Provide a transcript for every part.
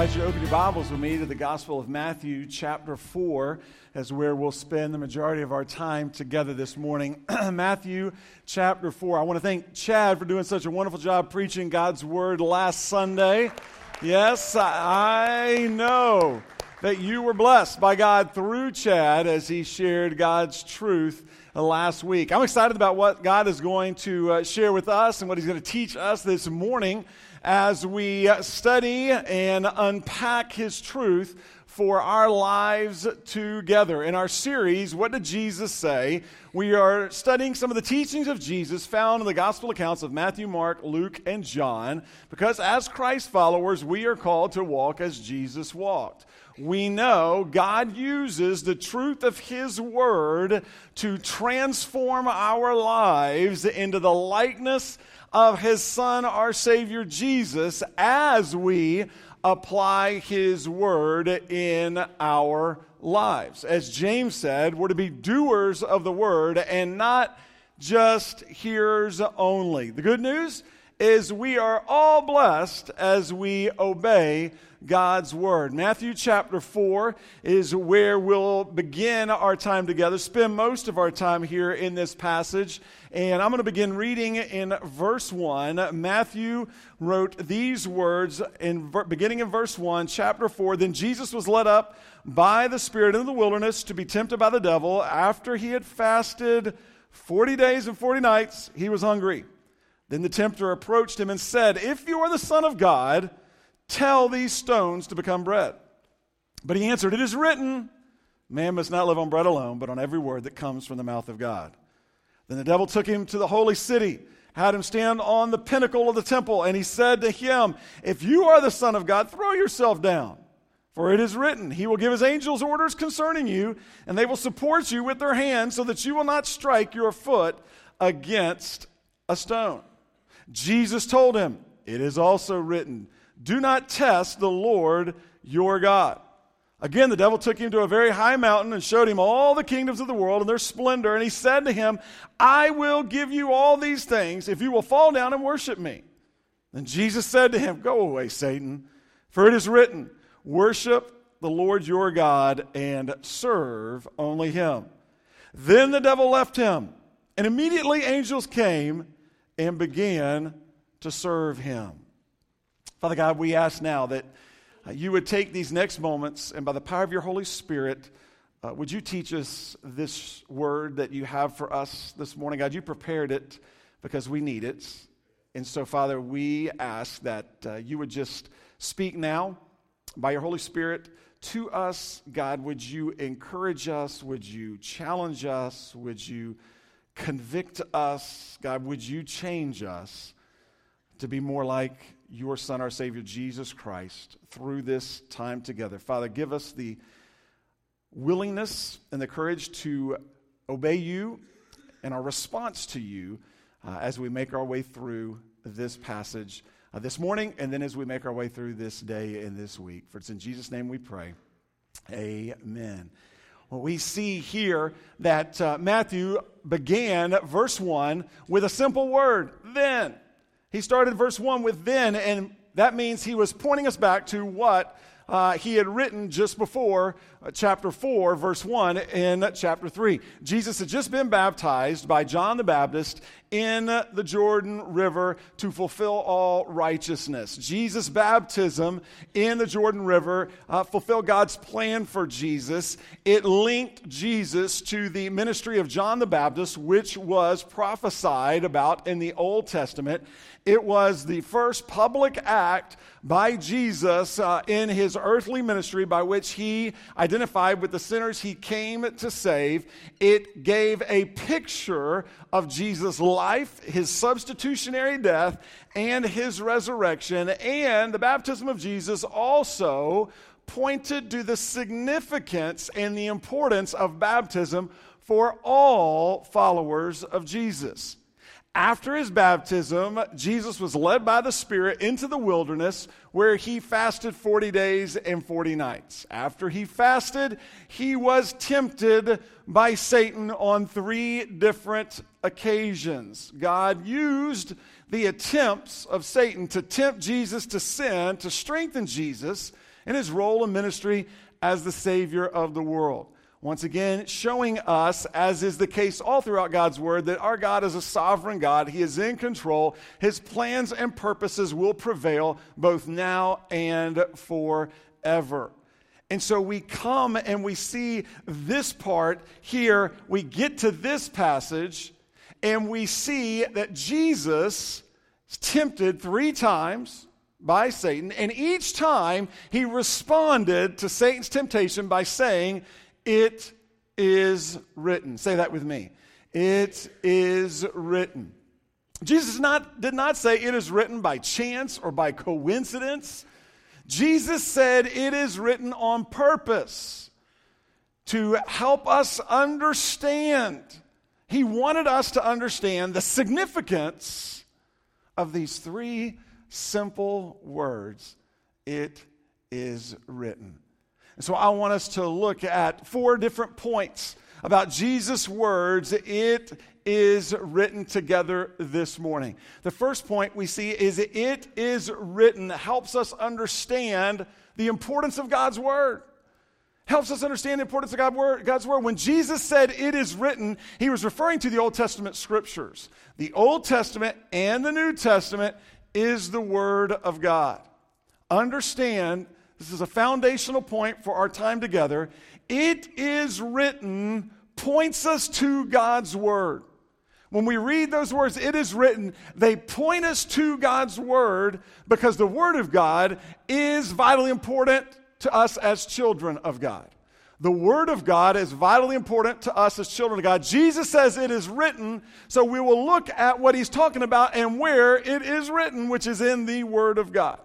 invite you to open your Bibles with me to the Gospel of Matthew, chapter 4, as where we'll spend the majority of our time together this morning. Matthew, chapter 4. I want to thank Chad for doing such a wonderful job preaching God's Word last Sunday. Yes, I know that you were blessed by God through Chad as he shared God's truth last week. I'm excited about what God is going to uh, share with us and what he's going to teach us this morning as we study and unpack his truth for our lives together. In our series, What Did Jesus Say? We are studying some of the teachings of Jesus found in the gospel accounts of Matthew, Mark, Luke, and John, because as Christ followers, we are called to walk as Jesus walked. We know God uses the truth of His Word to transform our lives into the likeness of his Son, our Savior Jesus, as we apply his word in our lives. As James said, we're to be doers of the word and not just hearers only. The good news is we are all blessed as we obey God's Word. Matthew chapter 4 is where we'll begin our time together, spend most of our time here in this passage. And I'm going to begin reading in verse 1. Matthew wrote these words in beginning in verse 1, chapter 4. Then Jesus was led up by the Spirit into the wilderness to be tempted by the devil. After he had fasted 40 days and 40 nights, he was hungry. Then the tempter approached him and said, If you are the Son of God, Tell these stones to become bread. But he answered, It is written, Man must not live on bread alone, but on every word that comes from the mouth of God. Then the devil took him to the holy city, had him stand on the pinnacle of the temple, and he said to him, If you are the Son of God, throw yourself down. For it is written, He will give His angels orders concerning you, and they will support you with their hands, so that you will not strike your foot against a stone. Jesus told him, It is also written, do not test the Lord your God. Again, the devil took him to a very high mountain and showed him all the kingdoms of the world and their splendor. And he said to him, I will give you all these things if you will fall down and worship me. Then Jesus said to him, Go away, Satan, for it is written, Worship the Lord your God and serve only him. Then the devil left him, and immediately angels came and began to serve him. Father God, we ask now that uh, you would take these next moments and by the power of your Holy Spirit, uh, would you teach us this word that you have for us this morning? God, you prepared it because we need it. And so, Father, we ask that uh, you would just speak now by your Holy Spirit to us. God, would you encourage us? Would you challenge us? Would you convict us? God, would you change us to be more like your Son, our Savior, Jesus Christ, through this time together. Father, give us the willingness and the courage to obey you and our response to you uh, as we make our way through this passage uh, this morning and then as we make our way through this day and this week. For it's in Jesus' name we pray. Amen. Well, we see here that uh, Matthew began verse 1 with a simple word, then. He started verse 1 with then, and that means he was pointing us back to what uh, he had written just before chapter 4, verse 1 in chapter 3. Jesus had just been baptized by John the Baptist in the Jordan River to fulfill all righteousness. Jesus' baptism in the Jordan River uh, fulfilled God's plan for Jesus. It linked Jesus to the ministry of John the Baptist, which was prophesied about in the Old Testament. It was the first public act by Jesus uh, in his earthly ministry by which he identified with the sinners he came to save. It gave a picture of Jesus' life, his substitutionary death, and his resurrection. And the baptism of Jesus also pointed to the significance and the importance of baptism for all followers of Jesus. After his baptism, Jesus was led by the Spirit into the wilderness where he fasted 40 days and 40 nights. After he fasted, he was tempted by Satan on three different occasions. God used the attempts of Satan to tempt Jesus to sin, to strengthen Jesus, in his role in ministry as the Savior of the world. Once again, showing us, as is the case all throughout God's Word, that our God is a sovereign God. He is in control. His plans and purposes will prevail both now and forever. And so we come and we see this part here. We get to this passage and we see that Jesus is tempted three times by Satan, and each time he responded to Satan's temptation by saying, It is written. Say that with me. It is written. Jesus not, did not say it is written by chance or by coincidence. Jesus said it is written on purpose to help us understand. He wanted us to understand the significance of these three simple words it is written. And so I want us to look at four different points about Jesus' words. It is written together this morning. The first point we see is it is written helps us understand the importance of God's word. Helps us understand the importance of God's word. When Jesus said it is written, he was referring to the Old Testament scriptures. The Old Testament and the New Testament is the Word of God. Understand, this is a foundational point for our time together. It is written points us to God's Word. When we read those words, it is written, they point us to God's Word because the Word of God is vitally important to us as children of God. The Word of God is vitally important to us as children of God. Jesus says it is written, so we will look at what he's talking about and where it is written, which is in the Word of God.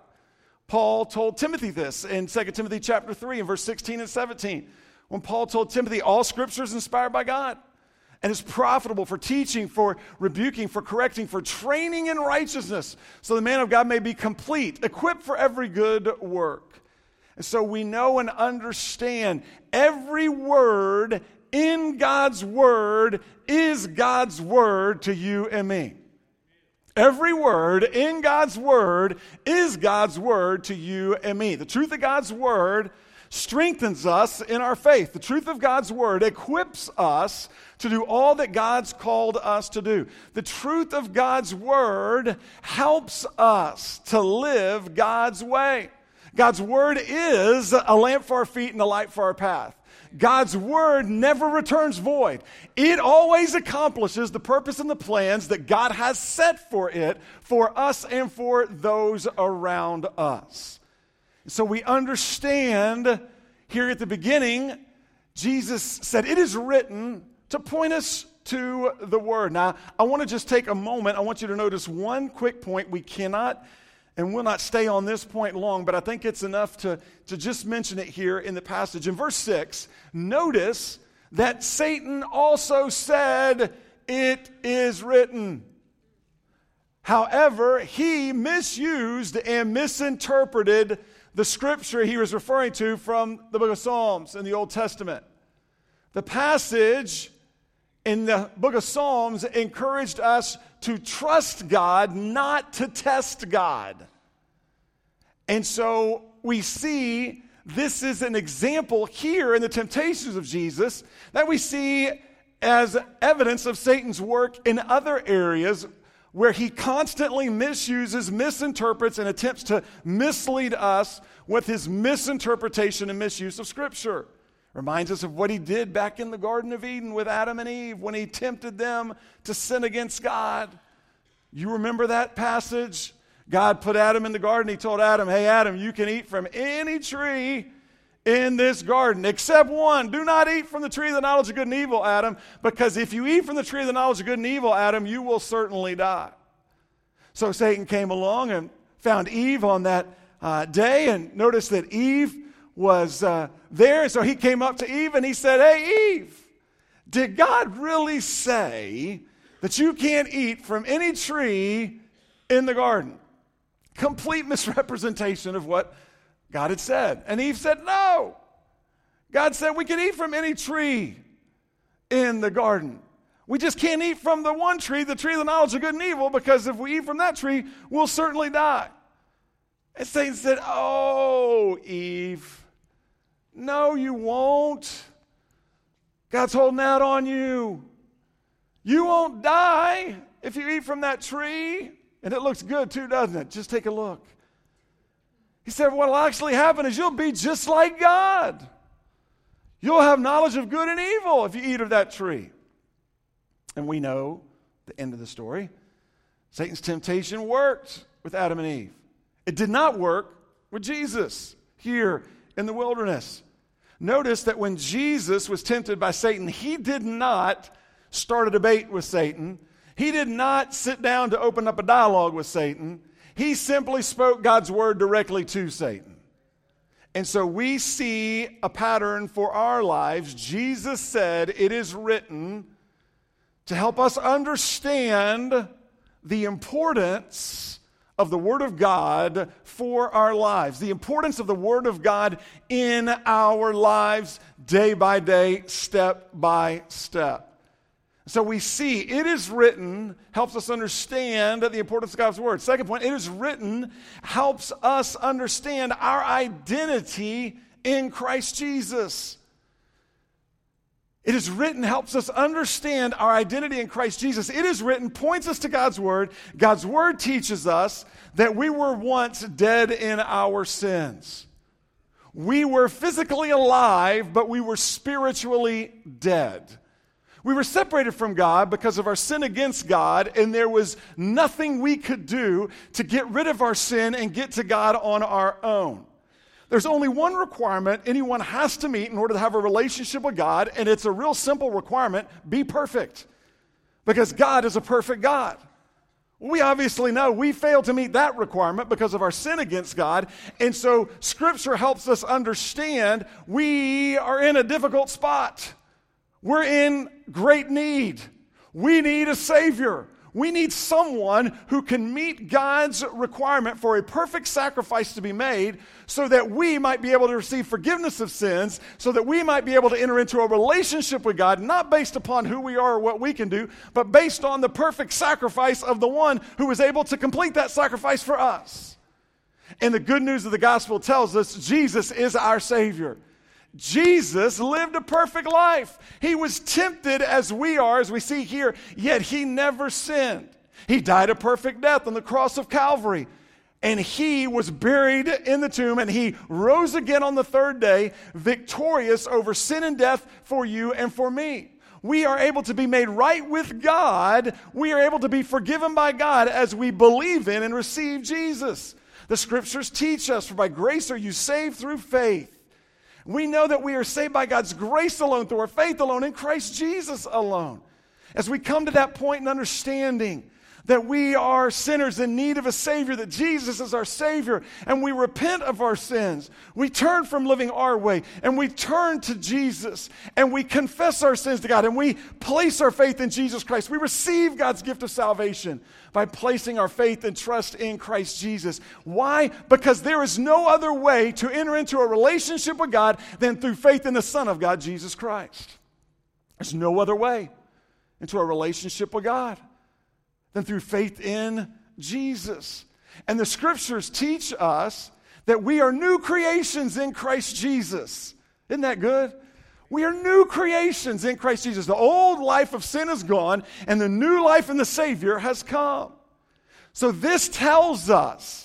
Paul told Timothy this in 2 Timothy chapter 3 and verse 16 and 17. When Paul told Timothy, all scripture is inspired by God and is profitable for teaching, for rebuking, for correcting, for training in righteousness, so the man of God may be complete, equipped for every good work. And so we know and understand every word in God's word is God's word to you and me. Every word in God's word is God's word to you and me. The truth of God's word strengthens us in our faith. The truth of God's word equips us to do all that God's called us to do. The truth of God's word helps us to live God's way. God's word is a lamp for our feet and a light for our path. God's word never returns void. It always accomplishes the purpose and the plans that God has set for it for us and for those around us. So we understand here at the beginning, Jesus said, It is written to point us to the word. Now, I want to just take a moment. I want you to notice one quick point. We cannot and we'll not stay on this point long, but I think it's enough to, to just mention it here in the passage. In verse 6, notice that Satan also said, It is written. However, he misused and misinterpreted the scripture he was referring to from the book of Psalms in the Old Testament. The passage in the book of Psalms encouraged us to trust God, not to test God. And so we see this is an example here in the temptations of Jesus that we see as evidence of Satan's work in other areas where he constantly misuses, misinterprets, and attempts to mislead us with his misinterpretation and misuse of Scripture. Reminds us of what he did back in the Garden of Eden with Adam and Eve when he tempted them to sin against God. You remember that passage? God put Adam in the garden. He told Adam, Hey, Adam, you can eat from any tree in this garden except one. Do not eat from the tree of the knowledge of good and evil, Adam, because if you eat from the tree of the knowledge of good and evil, Adam, you will certainly die. So Satan came along and found Eve on that uh, day and noticed that Eve was uh, there. So he came up to Eve and he said, Hey, Eve, did God really say that you can't eat from any tree in the garden? Complete misrepresentation of what God had said. And Eve said, No. God said we can eat from any tree in the garden. We just can't eat from the one tree, the tree of the knowledge of good and evil, because if we eat from that tree, we'll certainly die. And Satan said, Oh, Eve, no, you won't. God's holding out on you. You won't die if you eat from that tree. And it looks good too, doesn't it? Just take a look. He said, What'll actually happen is you'll be just like God. You'll have knowledge of good and evil if you eat of that tree. And we know the end of the story. Satan's temptation worked with Adam and Eve. It did not work with Jesus here in the wilderness. Notice that when Jesus was tempted by Satan, he did not start a debate with Satan. He did not sit down to open up a dialogue with Satan. He simply spoke God's word directly to Satan. And so we see a pattern for our lives. Jesus said, It is written to help us understand the importance of the Word of God for our lives, the importance of the Word of God in our lives day by day, step by step. So we see it is written helps us understand the importance of God's word. Second point, it is written helps us understand our identity in Christ Jesus. It is written helps us understand our identity in Christ Jesus. It is written points us to God's word. God's word teaches us that we were once dead in our sins. We were physically alive, but we were spiritually dead. We were separated from God because of our sin against God, and there was nothing we could do to get rid of our sin and get to God on our own. There's only one requirement anyone has to meet in order to have a relationship with God, and it's a real simple requirement be perfect. Because God is a perfect God. We obviously know we fail to meet that requirement because of our sin against God. And so Scripture helps us understand we are in a difficult spot. We're in great need. We need a Savior. We need someone who can meet God's requirement for a perfect sacrifice to be made so that we might be able to receive forgiveness of sins, so that we might be able to enter into a relationship with God, not based upon who we are or what we can do, but based on the perfect sacrifice of the one who was able to complete that sacrifice for us. And the good news of the gospel tells us Jesus is our Savior. Jesus lived a perfect life. He was tempted as we are, as we see here, yet he never sinned. He died a perfect death on the cross of Calvary. And he was buried in the tomb and he rose again on the third day, victorious over sin and death for you and for me. We are able to be made right with God. We are able to be forgiven by God as we believe in and receive Jesus. The scriptures teach us, for by grace are you saved through faith. We know that we are saved by God's grace alone, through our faith alone, in Christ Jesus alone. As we come to that point in understanding that we are sinners in need of a Savior, that Jesus is our Savior, and we repent of our sins. We turn from living our way and we turn to Jesus and we confess our sins to God and we place our faith in Jesus Christ. We receive God's gift of salvation by placing our faith and trust in Christ Jesus. Why? Because there is no other way to enter into a relationship with God than through faith in the Son of God, Jesus Christ. There's no other way into a relationship with God than through faith in Jesus. And the scriptures teach us that we are new creations in Christ Jesus. Isn't that good? We are new creations in Christ Jesus. The old life of sin is gone, and the new life in the Savior has come. So, this tells us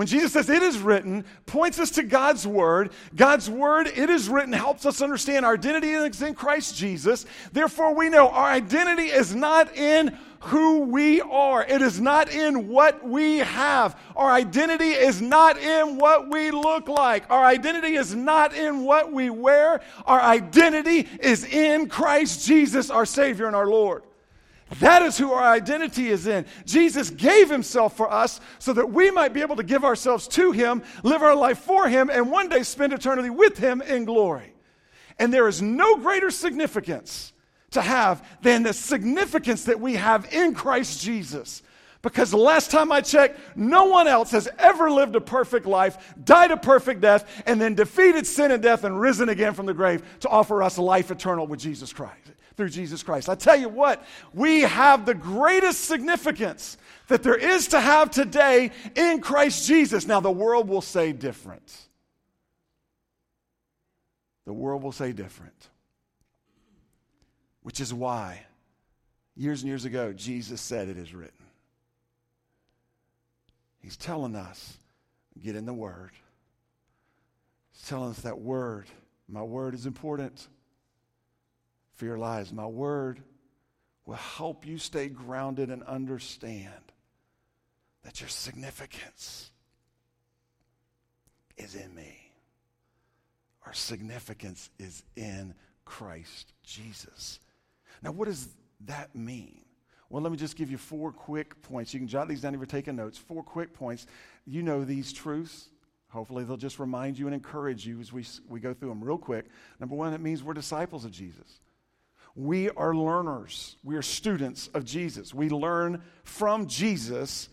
when Jesus says it is written, points us to God's word. God's word, it is written, helps us understand our identity is in Christ Jesus. Therefore, we know our identity is not in who we are. It is not in what we have. Our identity is not in what we look like. Our identity is not in what we wear. Our identity is in Christ Jesus, our Savior and our Lord. That is who our identity is in. Jesus gave himself for us so that we might be able to give ourselves to him, live our life for him, and one day spend eternity with him in glory. And there is no greater significance to have than the significance that we have in Christ Jesus. Because the last time I checked, no one else has ever lived a perfect life, died a perfect death, and then defeated sin and death and risen again from the grave to offer us life eternal with Jesus Christ. Through Jesus Christ. I tell you what, we have the greatest significance that there is to have today in Christ Jesus. Now, the world will say different. The world will say different. Which is why, years and years ago, Jesus said, It is written. He's telling us, get in the Word. He's telling us that Word, my Word is important for your lives. My Word will help you stay grounded and understand that your significance is in me. Our significance is in Christ Jesus. Now, what does that mean? Well, let me just give you four quick points. You can jot these down if you're taking notes. Four quick points. You know these truths. Hopefully, they'll just remind you and encourage you as we, we go through them real quick. Number one, it means we're disciples of Jesus. We are learners. We are students of Jesus. We learn from Jesus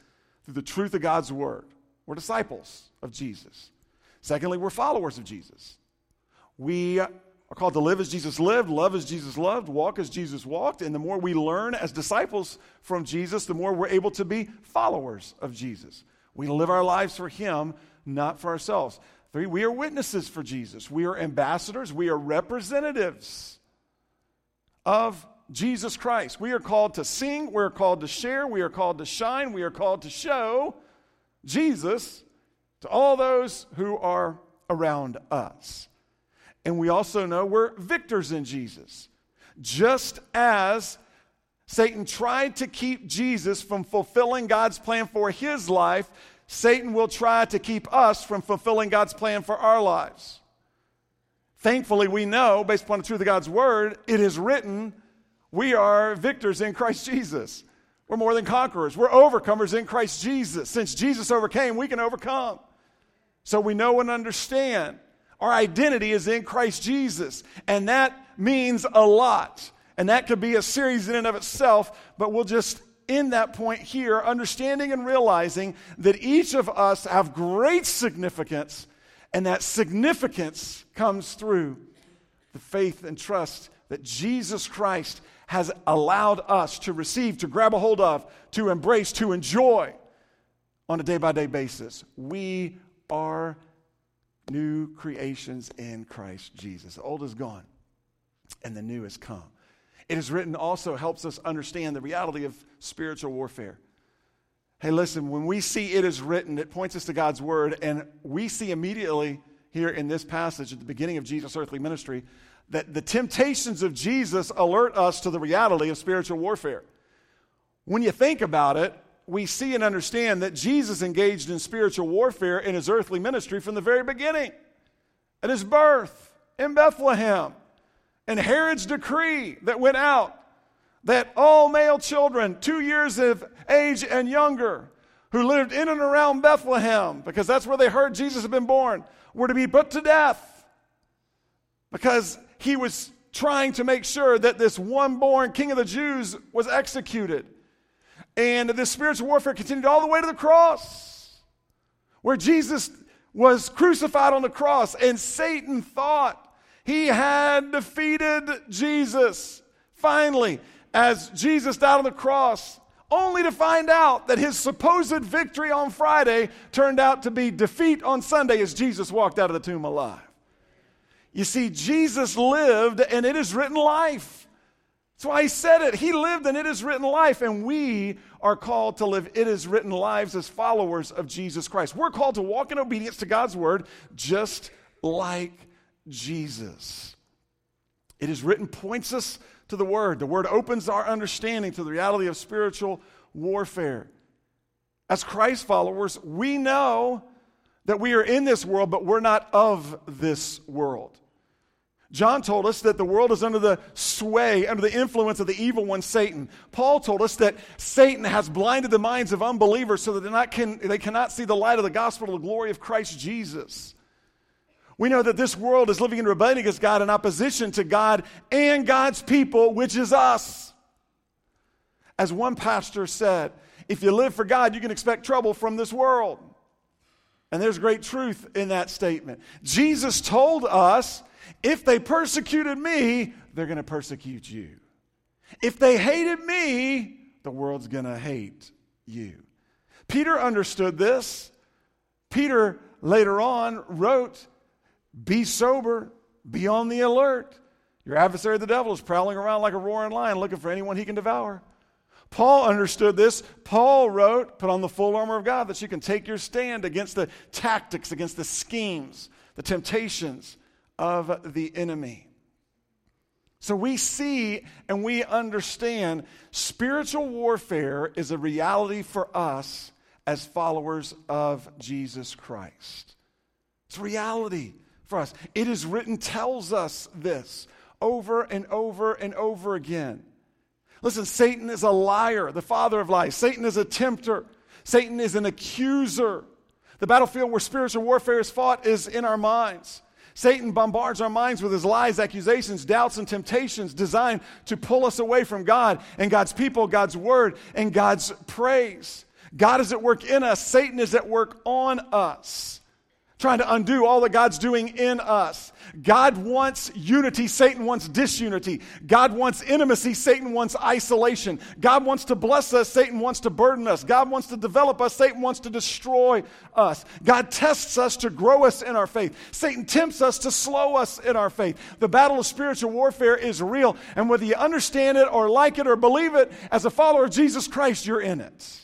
through the truth of God's word. We're disciples of Jesus. Secondly, we're followers of Jesus. We are called to live as Jesus lived, love as Jesus loved, walk as Jesus walked. And the more we learn as disciples from Jesus, the more we're able to be followers of Jesus. We live our lives for Him, not for ourselves. Three, we are witnesses for Jesus. We are ambassadors. We are representatives of Jesus Christ. We are called to sing. We are called to share. We are called to shine. We are called to show Jesus to all those who are around us. And we also know we're victors in Jesus. Just as Satan tried to keep Jesus from fulfilling God's plan for his life, Satan will try to keep us from fulfilling God's plan for our lives. Thankfully, we know, based upon the truth of God's word, it is written, we are victors in Christ Jesus. We're more than conquerors. We're overcomers in Christ Jesus. Since Jesus overcame, we can overcome. So we know and understand our identity is in Christ Jesus, and that means a lot. And that could be a series in and of itself, but we'll just end that point here, understanding and realizing that each of us have great significance, and that significance comes through the faith and trust that Jesus Christ has allowed us to receive, to grab a hold of, to embrace, to enjoy on a day by day basis. We are new creations in Christ Jesus. The old is gone and the new has come. It is written also helps us understand the reality of spiritual warfare. Hey, listen, when we see it is written, it points us to God's word, and we see immediately here in this passage at the beginning of Jesus' earthly ministry that the temptations of Jesus alert us to the reality of spiritual warfare. When you think about it, we see and understand that Jesus engaged in spiritual warfare in his earthly ministry from the very beginning. At his birth in Bethlehem, and Herod's decree that went out that all male children, two years of age and younger, who lived in and around Bethlehem, because that's where they heard Jesus had been born, were to be put to death because he was trying to make sure that this one born king of the Jews was executed. And this spiritual warfare continued all the way to the cross, where Jesus was crucified on the cross, and Satan thought he had defeated Jesus. Finally, as Jesus died on the cross, only to find out that his supposed victory on Friday turned out to be defeat on Sunday as Jesus walked out of the tomb alive. You see, Jesus lived and it is written life. That's why he said it. He lived and it is written life, and we are called to live it is written lives as followers of Jesus Christ. We're called to walk in obedience to God's word just like Jesus. It is written points us to the word. The word opens our understanding to the reality of spiritual warfare. As Christ followers, we know that we are in this world, but we're not of this world. John told us that the world is under the sway, under the influence of the evil one, Satan. Paul told us that Satan has blinded the minds of unbelievers so that not can, they cannot see the light of the gospel of the glory of Christ Jesus. We know that this world is living in rebellion against God in opposition to God and God's people, which is us. As one pastor said, if you live for God, you can expect trouble from this world. And there's great truth in that statement. Jesus told us if they persecuted me, they're going to persecute you. If they hated me, the world's going to hate you. Peter understood this. Peter later on wrote, Be sober, be on the alert. Your adversary, the devil, is prowling around like a roaring lion looking for anyone he can devour. Paul understood this. Paul wrote, Put on the full armor of God that you can take your stand against the tactics, against the schemes, the temptations of the enemy. So we see and we understand spiritual warfare is a reality for us as followers of Jesus Christ. It's reality for us. It is written, tells us this over and over and over again. Listen, Satan is a liar, the father of lies. Satan is a tempter. Satan is an accuser. The battlefield where spiritual warfare is fought is in our minds. Satan bombards our minds with his lies, accusations, doubts, and temptations designed to pull us away from God and God's people, God's word, and God's praise. God is at work in us, Satan is at work on us trying to undo all that God's doing in us. God wants unity, Satan wants disunity. God wants intimacy, Satan wants isolation. God wants to bless us, Satan wants to burden us. God wants to develop us, Satan wants to destroy us. God tests us to grow us in our faith. Satan tempts us to slow us in our faith. The battle of spiritual warfare is real, and whether you understand it or like it or believe it, as a follower of Jesus Christ, you're in it.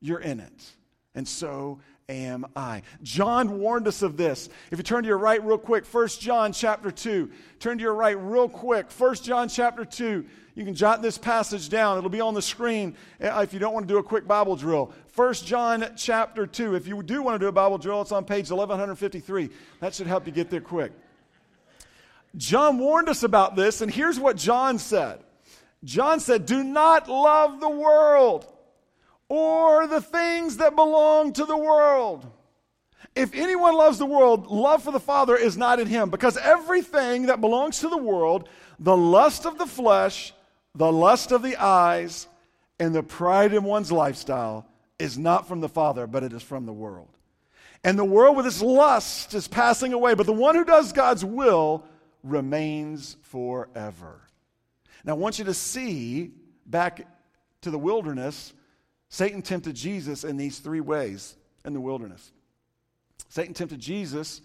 You're in it. And so am I. John warned us of this. If you turn to your right real quick, 1 John chapter 2. Turn to your right real quick. 1 John chapter 2. You can jot this passage down. It'll be on the screen uh, if you don't want to do a quick Bible drill. 1 John chapter 2. If you do want to do a Bible drill, it's on page 1153. That should help you get there quick. John warned us about this, and here's what John said John said, Do not love the world or the things that belong to the world. If anyone loves the world, love for the Father is not in him, because everything that belongs to the world, the lust of the flesh, the lust of the eyes, and the pride in one's lifestyle, is not from the Father, but it is from the world. And the world with its lust is passing away, but the one who does God's will remains forever. Now, I want you to see back to the wilderness Satan tempted Jesus in these three ways in the wilderness. Satan tempted Jesus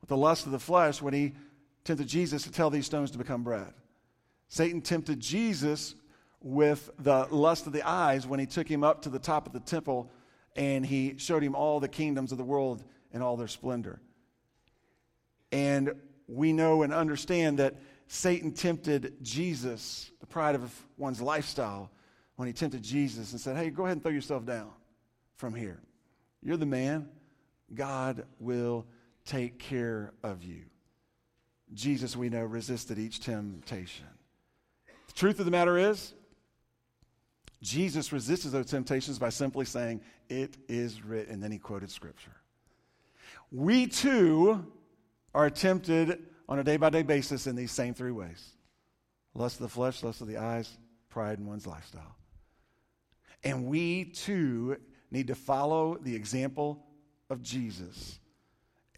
with the lust of the flesh when he tempted Jesus to tell these stones to become bread. Satan tempted Jesus with the lust of the eyes when he took him up to the top of the temple and he showed him all the kingdoms of the world and all their splendor. And we know and understand that Satan tempted Jesus, the pride of one's lifestyle, when he tempted Jesus and said, Hey, go ahead and throw yourself down from here. You're the man. God will take care of you. Jesus, we know, resisted each temptation. The truth of the matter is, Jesus resisted those temptations by simply saying, It is written. And then he quoted scripture. We too are tempted on a day by day basis in these same three ways lust of the flesh, lust of the eyes, pride in one's lifestyle. And we too need to follow the example of Jesus.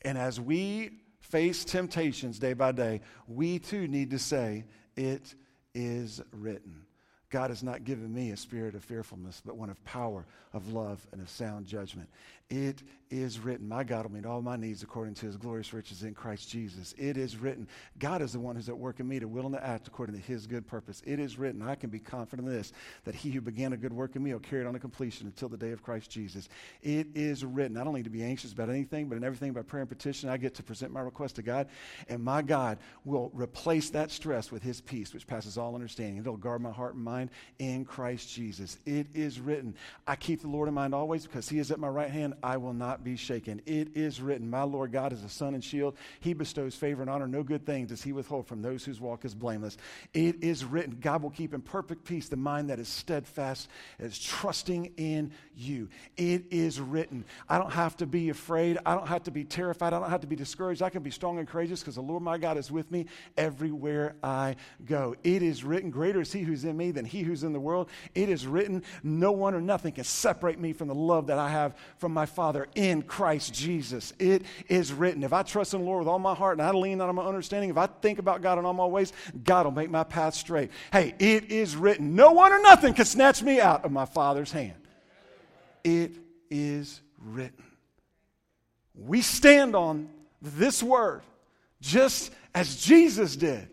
And as we face temptations day by day, we too need to say, It is written. God has not given me a spirit of fearfulness, but one of power, of love, and of sound judgment. It is written, My God will meet all my needs according to his glorious riches in Christ Jesus. It is written, God is the one who's at work in me to will and to act according to his good purpose. It is written, I can be confident of this, that he who began a good work in me will carry it on to completion until the day of Christ Jesus. It is written. I don't need to be anxious about anything, but in everything by prayer and petition, I get to present my request to God, and my God will replace that stress with his peace, which passes all understanding. It'll guard my heart and mind in Christ Jesus. It is written, I keep the Lord in mind always because he is at my right hand. I will not be shaken. It is written, My Lord God is a sun and shield. He bestows favor and honor. No good thing does he withhold from those whose walk is blameless. It is written, God will keep in perfect peace the mind that is steadfast, is trusting in you. It is written, I don't have to be afraid. I don't have to be terrified. I don't have to be discouraged. I can be strong and courageous because the Lord my God is with me everywhere I go. It is written, Greater is he who's in me than he who's in the world. It is written, no one or nothing can separate me from the love that I have from my Father in Christ Jesus. It is written. If I trust in the Lord with all my heart and I lean on my understanding, if I think about God in all my ways, God will make my path straight. Hey, it is written, no one or nothing can snatch me out of my Father's hand. It is written. We stand on this word just as Jesus did.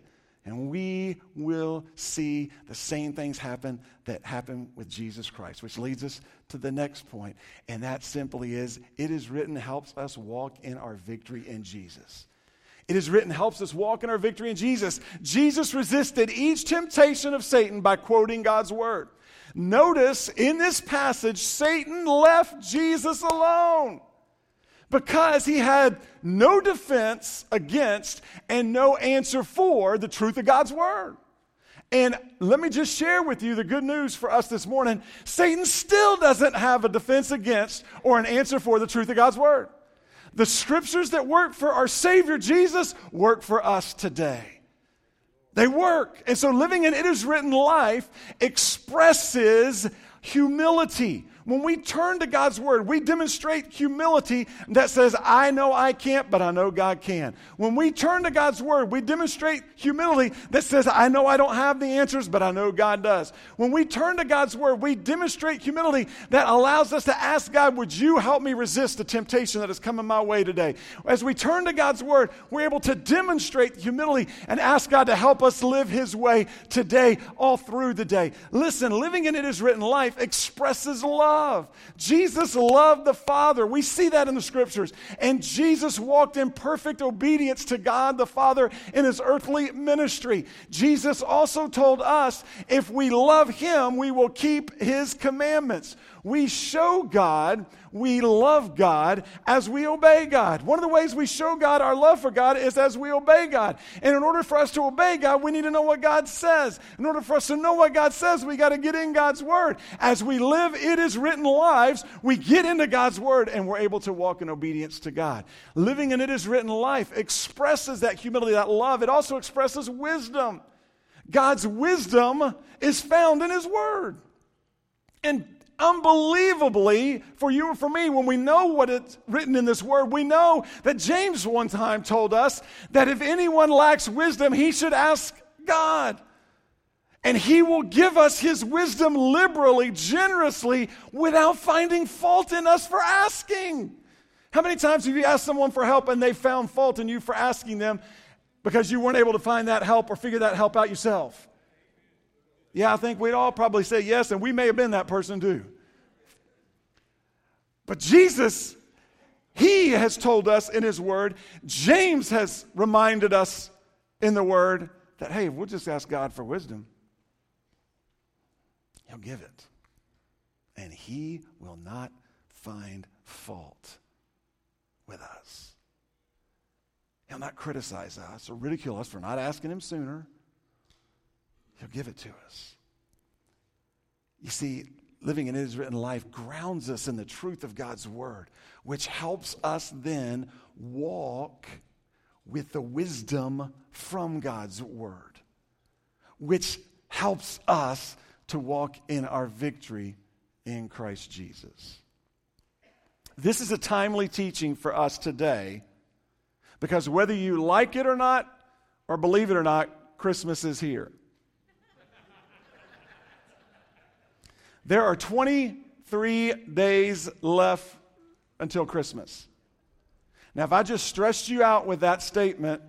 And we will see the same things happen that happened with Jesus Christ, which leads us to the next point. And that simply is it is written helps us walk in our victory in Jesus. It is written helps us walk in our victory in Jesus. Jesus resisted each temptation of Satan by quoting God's word. Notice in this passage, Satan left Jesus alone because he had no defense against and no answer for the truth of God's word. And let me just share with you the good news for us this morning. Satan still doesn't have a defense against or an answer for the truth of God's word. The scriptures that work for our Savior Jesus work for us today. They work. And so living an it is written life expresses humility. When we turn to God's word, we demonstrate humility that says, I know I can't, but I know God can. When we turn to God's word, we demonstrate humility that says, I know I don't have the answers, but I know God does. When we turn to God's word, we demonstrate humility that allows us to ask God, Would you help me resist the temptation that is coming my way today? As we turn to God's word, we're able to demonstrate humility and ask God to help us live his way today, all through the day. Listen, living in it is written life expresses love love. Jesus loved the Father. We see that in the scriptures. And Jesus walked in perfect obedience to God the Father in his earthly ministry. Jesus also told us if we love him, we will keep his commandments. We show God we love God as we obey God. One of the ways we show God our love for God is as we obey God. And in order for us to obey God, we need to know what God says. In order for us to know what God says, we got to get in God's Word. As we live it is written lives, we get into God's Word and we're able to walk in obedience to God. Living in it is written life expresses that humility, that love. It also expresses wisdom. God's wisdom is found in His Word. And unbelievably for you and for me when we know what it's written in this word we know that james one time told us that if anyone lacks wisdom he should ask god. And he will give us his wisdom liberally generously without finding fault in us for asking. How many times have you asked someone for help and they found fault in you for asking them because you weren't able to find that help or figure that help out yourself yeah, I think we'd all probably say yes, and we may have been that person too. But Jesus, He has told us in His Word, James has reminded us in the Word that, hey, we'll just ask God for wisdom, He'll give it. And He will not find fault with us. He'll not criticize us or ridicule us for not asking Him sooner. He'll give it to us. You see, living an His written life grounds us in the truth of God's word, which helps us then walk with the wisdom from God's word, which helps us to walk in our victory in Christ Jesus. This is a timely teaching for us today because whether you like it or not, or believe it or not, Christmas is here. There are 23 days left until Christmas. Now, if I just stressed you out with that statement,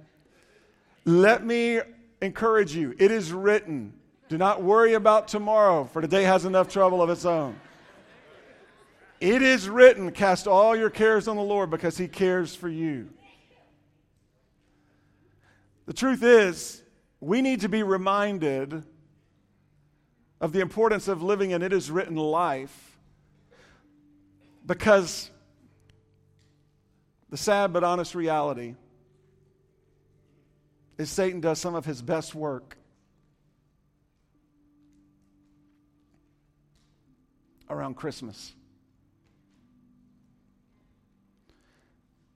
let me encourage you. It is written. Do not worry about tomorrow, for today has enough trouble of its own. It is written, cast all your cares on the Lord because he cares for you. The truth is, we need to be reminded of the importance of living an it is written life because the sad but honest reality is Satan does some of his best work around Christmas.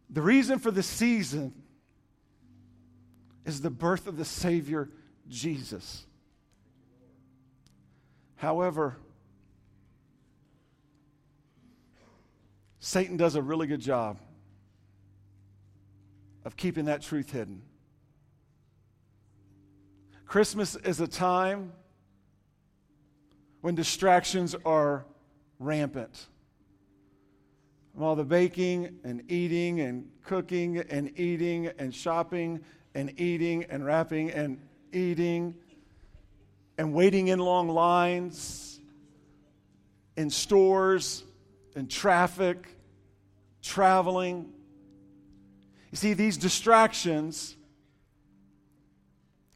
The reason for the season is the birth of the Savior, Jesus. However, Satan does a really good job of keeping that truth hidden. Christmas is a time when distractions are rampant. All the baking and eating and cooking and eating and shopping and eating and wrapping and eating and waiting in long lines in stores and traffic, traveling. You see, these distractions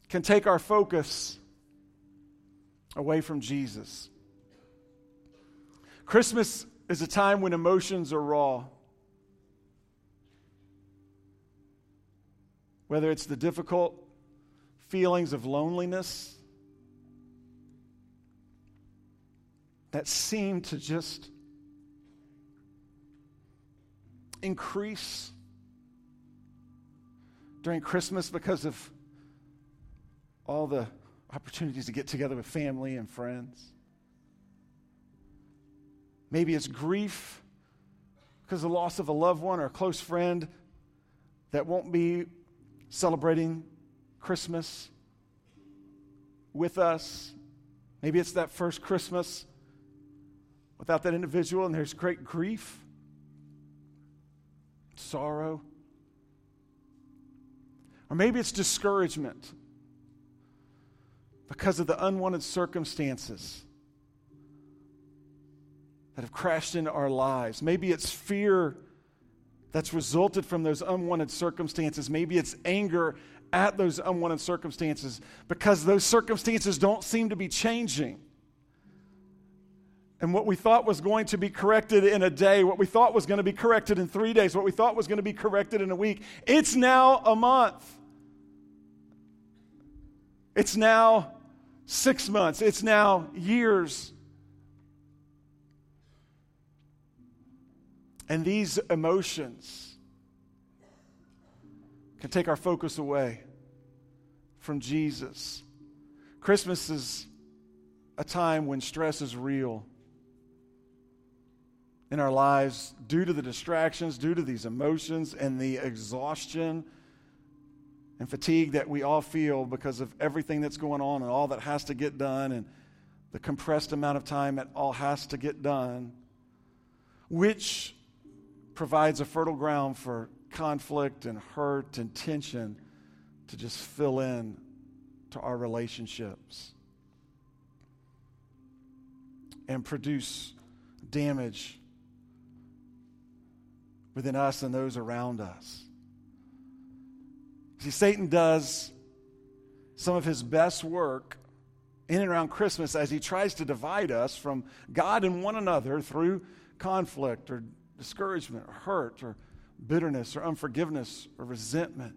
can take our focus away from Jesus. Christmas is a time when emotions are raw. Whether it's the difficult feelings of loneliness that seem to just increase during Christmas because of all the opportunities to get together with family and friends. Maybe it's grief because of the loss of a loved one or a close friend that won't be celebrating Christmas with us. Maybe it's that first Christmas without that individual, and there's great grief, sorrow. Or maybe it's discouragement because of the unwanted circumstances that have crashed into our lives. Maybe it's fear that's resulted from those unwanted circumstances. Maybe it's anger at those unwanted circumstances because those circumstances don't seem to be changing. And what we thought was going to be corrected in a day, what we thought was going to be corrected in three days, what we thought was going to be corrected in a week, it's now a month. It's now six months. It's now years. And these emotions can take our focus away from Jesus. Christmas is a time when stress is real in our lives due to the distractions, due to these emotions and the exhaustion and fatigue that we all feel because of everything that's going on and all that has to get done and the compressed amount of time that all has to get done, which provides a fertile ground for conflict and hurt and tension to just fill in to our relationships and produce damage within us and those around us. See, Satan does some of his best work in and around Christmas as he tries to divide us from God and one another through conflict or discouragement or hurt or bitterness or unforgiveness or resentment,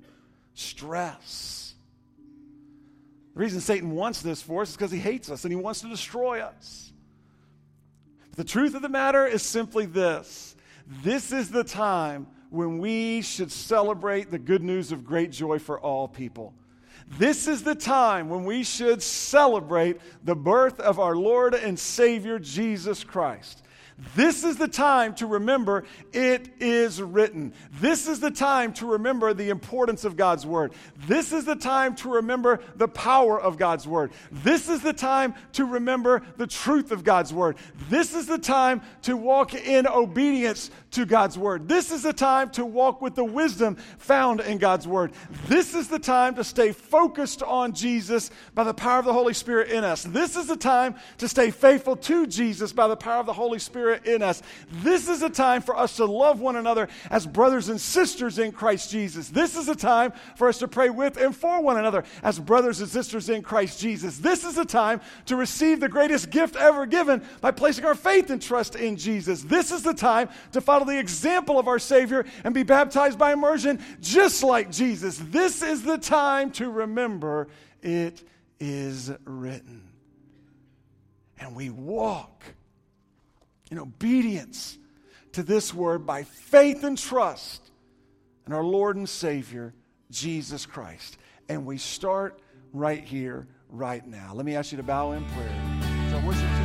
stress. The reason Satan wants this for us is because he hates us and he wants to destroy us. But the truth of the matter is simply this this is the time when we should celebrate the good news of great joy for all people. This is the time when we should celebrate the birth of our Lord and Savior Jesus Christ. This is the time to remember it is written. This is the time to remember the importance of God's word. This is the time to remember the power of God's word. This is the time to remember the truth of God's word. This is the time to walk in obedience to God's word. This is the time to walk with the wisdom found in God's word. This is the time to stay focused on Jesus by the power of the Holy Spirit in us. This is the time to stay faithful to Jesus by the power of the Holy Spirit in us. This is a time for us to love one another as brothers and sisters in Christ Jesus. This is a time for us to pray with and for one another as brothers and sisters in Christ Jesus. This is a time to receive the greatest gift ever given by placing our faith and trust in Jesus. This is the time to follow follow the example of our Savior and be baptized by immersion just like Jesus. This is the time to remember it is written. And we walk in obedience to this word by faith and trust in our Lord and Savior, Jesus Christ. And we start right here, right now. Let me ask you to bow in prayer. our worship